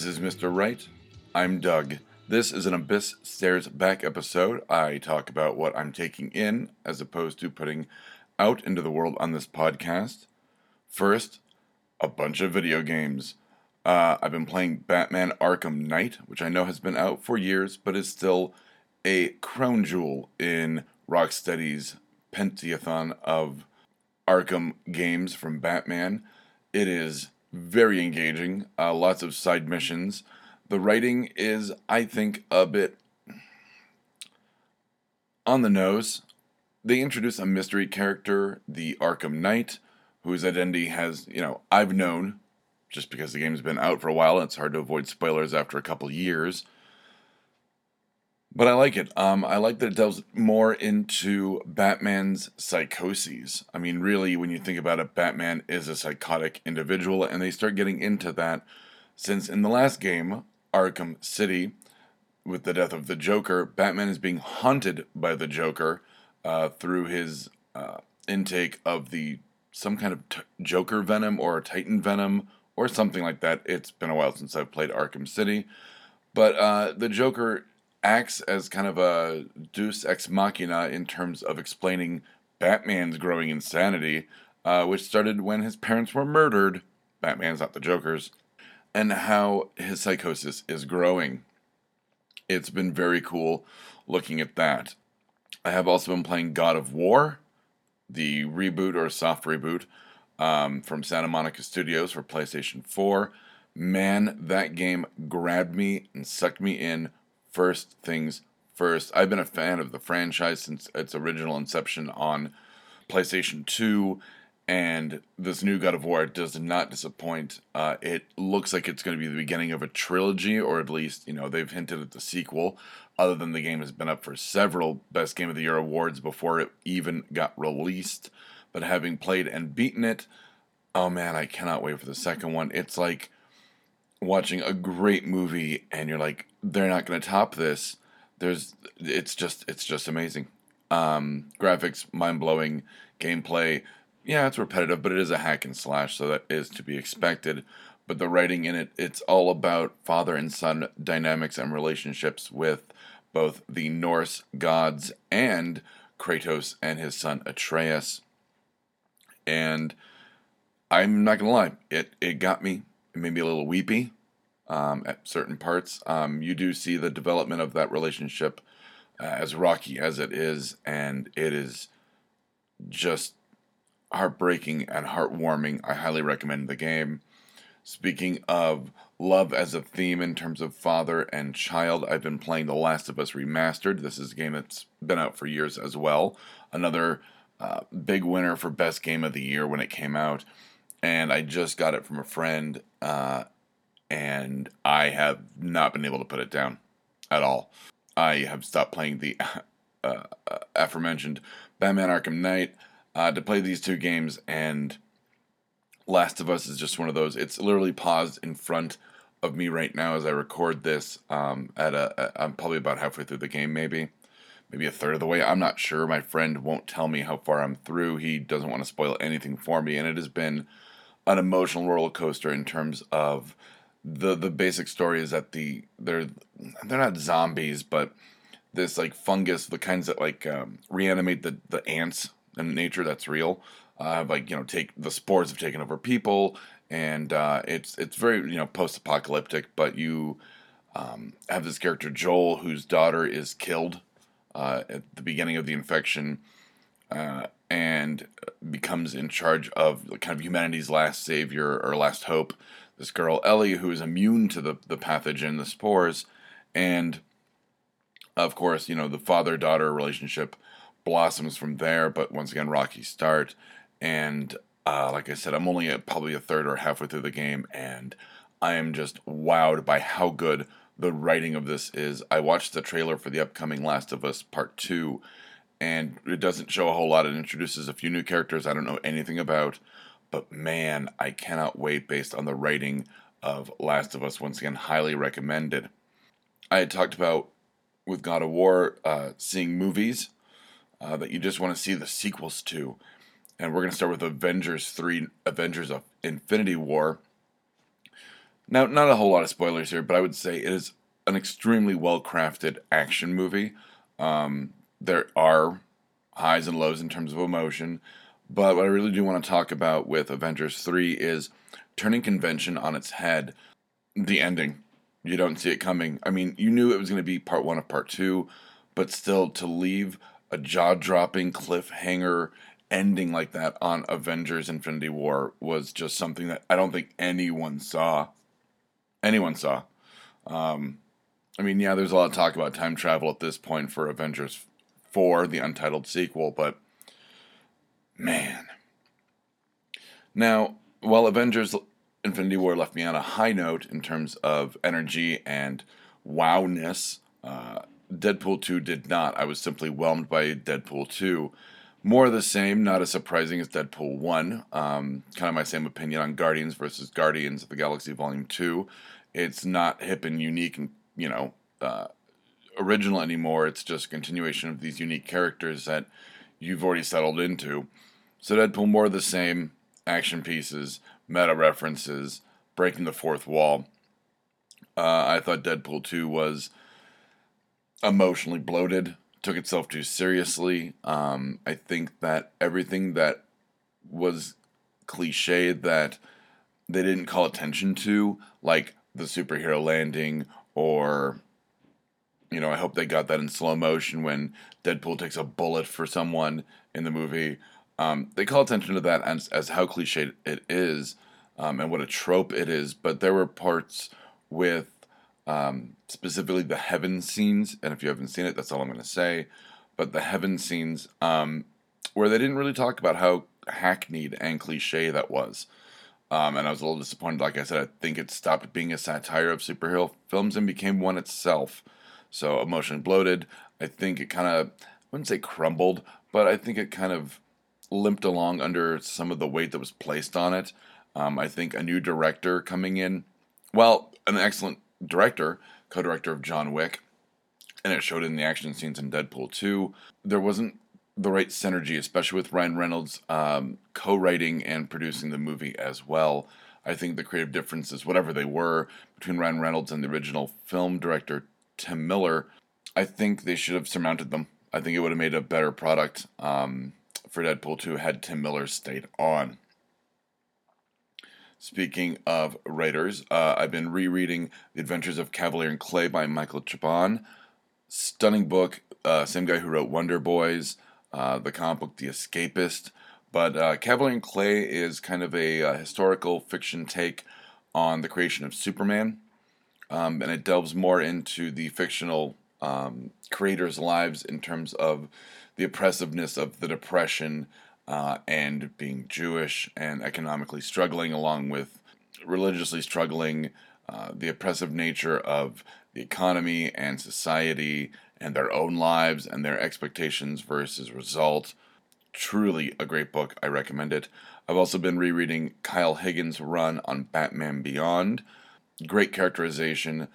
This is Mr. Wright. I'm Doug. This is an Abyss Stares Back episode. I talk about what I'm taking in as opposed to putting out into the world on this podcast. First, a bunch of video games. Uh, I've been playing Batman Arkham Knight, which I know has been out for years, but is still a crown jewel in Rocksteady's pentathlon of Arkham games from Batman. It is very engaging, uh, lots of side missions. The writing is, I think, a bit on the nose. They introduce a mystery character, the Arkham Knight, whose identity has, you know, I've known just because the game's been out for a while it's hard to avoid spoilers after a couple years. But I like it. Um, I like that it delves more into Batman's psychoses. I mean, really, when you think about it, Batman is a psychotic individual, and they start getting into that since in the last game, Arkham City, with the death of the Joker, Batman is being haunted by the Joker uh, through his uh, intake of the some kind of t- Joker venom or Titan venom or something like that. It's been a while since I've played Arkham City, but uh, the Joker acts as kind of a deus ex machina in terms of explaining Batman's growing insanity, uh, which started when his parents were murdered. Batman's not the Joker's, and how his psychosis is growing. It's been very cool looking at that. I have also been playing God of War, the reboot or soft reboot um, from Santa Monica Studios for PlayStation 4. Man, that game grabbed me and sucked me in first things first. I've been a fan of the franchise since its original inception on PlayStation 2, and this new God of War does not disappoint. Uh, it looks like it's going to be the beginning of a trilogy, or at least, you know, they've hinted at the sequel, other than the game has been up for several Best Game of the Year awards before it even got released. But having played and beaten it, oh man, I cannot wait for the second one. It's like watching a great movie and you're like they're not going to top this. There's it's just it's just amazing. Um, graphics mind-blowing gameplay. Yeah it's repetitive but it is a hack and slash so that is to be expected. But the writing in it it's all about father and son dynamics and relationships with both the Norse gods and Kratos and his son Atreus. And I'm not gonna lie it it got me maybe a little weepy um, at certain parts. Um, you do see the development of that relationship uh, as rocky as it is, and it is just heartbreaking and heartwarming. I highly recommend the game. Speaking of love as a theme in terms of father and child, I've been playing The Last of Us Remastered. This is a game that's been out for years as well. Another uh, big winner for Best Game of the Year when it came out and I just got it from a friend, uh, and I have not been able to put it down at all. I have stopped playing the uh, uh, aforementioned Batman Arkham Knight uh, to play these two games, and Last of Us is just one of those. It's literally paused in front of me right now as I record this. Um, at a, I'm probably about halfway through the game, maybe, maybe a third of the way. I'm not sure. My friend won't tell me how far I'm through. He doesn't want to spoil anything for me, and it has been an emotional roller coaster in terms of the the basic story is that the they're they're not zombies, but this like fungus, the kinds that like um, reanimate the the ants in nature that's real. Uh, like you know, take the spores have taken over people, and uh, it's it's very you know post apocalyptic. But you um, have this character Joel, whose daughter is killed uh, at the beginning of the infection, uh, and becomes in charge of kind of humanity's last savior or last hope. This girl Ellie, who is immune to the the pathogen, the spores, and of course, you know the father daughter relationship blossoms from there. But once again, rocky start, and uh, like I said, I'm only at probably a third or halfway through the game, and I am just wowed by how good the writing of this is. I watched the trailer for the upcoming Last of Us Part 2, and it doesn't show a whole lot. It introduces a few new characters I don't know anything about, but man, I cannot wait based on the writing of Last of Us. Once again, highly recommended. I had talked about with God of War uh, seeing movies uh, that you just want to see the sequels to. And we're going to start with Avengers 3, Avengers of Infinity War. Now, not a whole lot of spoilers here, but I would say it is an extremely well crafted action movie. Um, there are highs and lows in terms of emotion, but what I really do want to talk about with Avengers 3 is turning convention on its head. The ending. You don't see it coming. I mean, you knew it was going to be part one of part two, but still to leave a jaw dropping cliffhanger ending like that on Avengers Infinity War was just something that I don't think anyone saw. Anyone saw. Um, I mean, yeah, there's a lot of talk about time travel at this point for Avengers 4, the untitled sequel, but man. Now, while Avengers Infinity War left me on a high note in terms of energy and wowness, uh, Deadpool 2 did not. I was simply whelmed by Deadpool 2. More of the same, not as surprising as Deadpool 1. Um, kind of my same opinion on Guardians versus Guardians of the Galaxy Volume 2. It's not hip and unique and, you know, uh, original anymore. It's just a continuation of these unique characters that you've already settled into. So Deadpool, more the same action pieces, meta references, breaking the fourth wall. Uh, I thought Deadpool 2 was emotionally bloated, took itself too seriously. Um, I think that everything that was cliche that they didn't call attention to, like the superhero landing, or, you know, I hope they got that in slow motion when Deadpool takes a bullet for someone in the movie. Um, they call attention to that as, as how cliched it is um, and what a trope it is, but there were parts with um, specifically the heaven scenes. And if you haven't seen it, that's all I'm going to say. But the heaven scenes, um, where they didn't really talk about how hackneyed and cliche that was. Um, and I was a little disappointed. Like I said, I think it stopped being a satire of superhero films and became one itself. So emotionally bloated. I think it kind of, I wouldn't say crumbled, but I think it kind of limped along under some of the weight that was placed on it. Um, I think a new director coming in, well, an excellent director, co director of John Wick, and it showed in the action scenes in Deadpool 2. There wasn't the right synergy, especially with Ryan Reynolds um, co writing and producing the movie as well. I think the creative differences, whatever they were, between Ryan Reynolds and the original film director Tim Miller, I think they should have surmounted them. I think it would have made a better product um, for Deadpool 2 had Tim Miller stayed on. Speaking of writers, uh, I've been rereading The Adventures of Kavalier and Clay by Michael Chabon. Stunning book. Uh, same guy who wrote Wonder Boys, uh, the comic book The Escapist. But uh, Kavalier and Clay is kind of a uh, historical fiction take on the creation of Superman. Um, and it delves more into the fictional um, creators' lives in terms of the oppressiveness of the Depression uh, and being Jewish and economically struggling, along with religiously struggling, uh, the oppressive nature of the economy and society and their own lives and their expectations versus result. Truly a great book. I recommend it. I've also been rereading Kyle Higgins' run on Batman Beyond. Great characterization.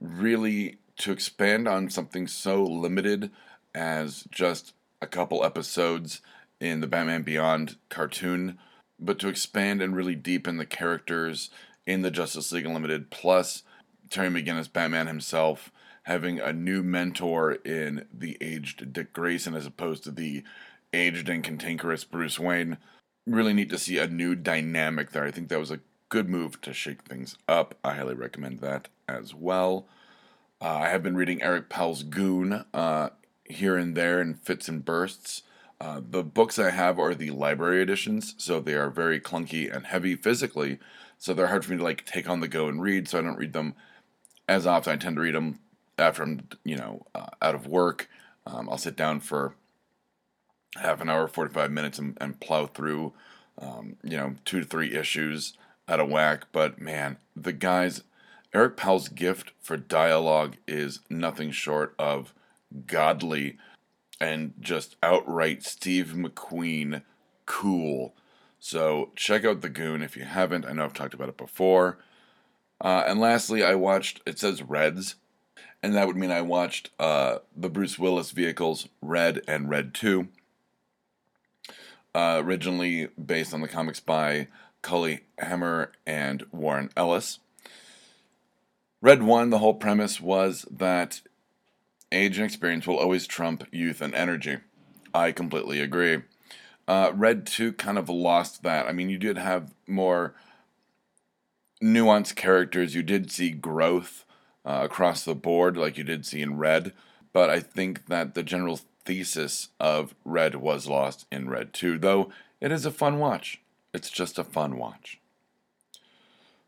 Really to expand on something so limited as just a couple episodes in the Batman Beyond cartoon, but to expand and really deepen the characters in the Justice League Unlimited, plus Terry McGinnis, Batman himself, having a new mentor in the aged Dick Grayson as opposed to the aged and cantankerous Bruce Wayne. Really neat to see a new dynamic there. I think that was a good move to shake things up. I highly recommend that as well. Uh, I have been reading Eric Powell's Goon uh, here and there in fits and bursts. Uh, the books I have are the library editions, so they are very clunky and heavy physically, so they're hard for me to like take on the go and read. So I don't read them as often. I tend to read them after I'm, you know, uh, out of work. Um, I'll sit down for half an hour, forty-five minutes, and, and plow through, um, you know, two to three issues at a whack. But man, the guys, Eric Powell's gift for dialogue is nothing short of godly and just outright Steve McQueen cool. So check out The Goon if you haven't. I know I've talked about it before. Uh, and lastly, I watched, it says Reds, and that would mean I watched uh, the Bruce Willis vehicles Red and Red 2. Uh, originally based on the comics by Cully Hamner and Warren Ellis. Red 1, the whole premise was that age and experience will always trump youth and energy. I completely agree. Uh, Red 2 kind of lost that. I mean, you did have more nuanced characters, you did see growth uh, across the board, like you did see in Red, but I think that the general thesis of Red was lost in Red 2, though it is a fun watch. It's just a fun watch.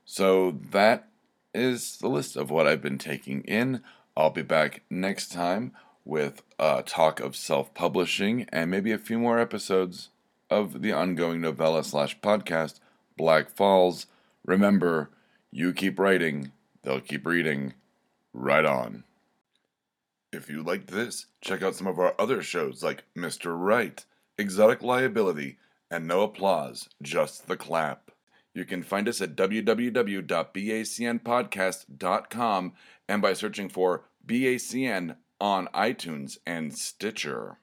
So that is the list of what I've been taking in. I'll be back next time with a talk of self publishing and maybe a few more episodes of the ongoing novella slash podcast, Black Falls. Remember, you keep writing, they'll keep reading. Right on. If you liked this, check out some of our other shows like Mr. Right, Exotic Liability, and No Applause, Just the Clap. You can find us at www.bacnpodcast.com and by searching for BACN on iTunes and Stitcher.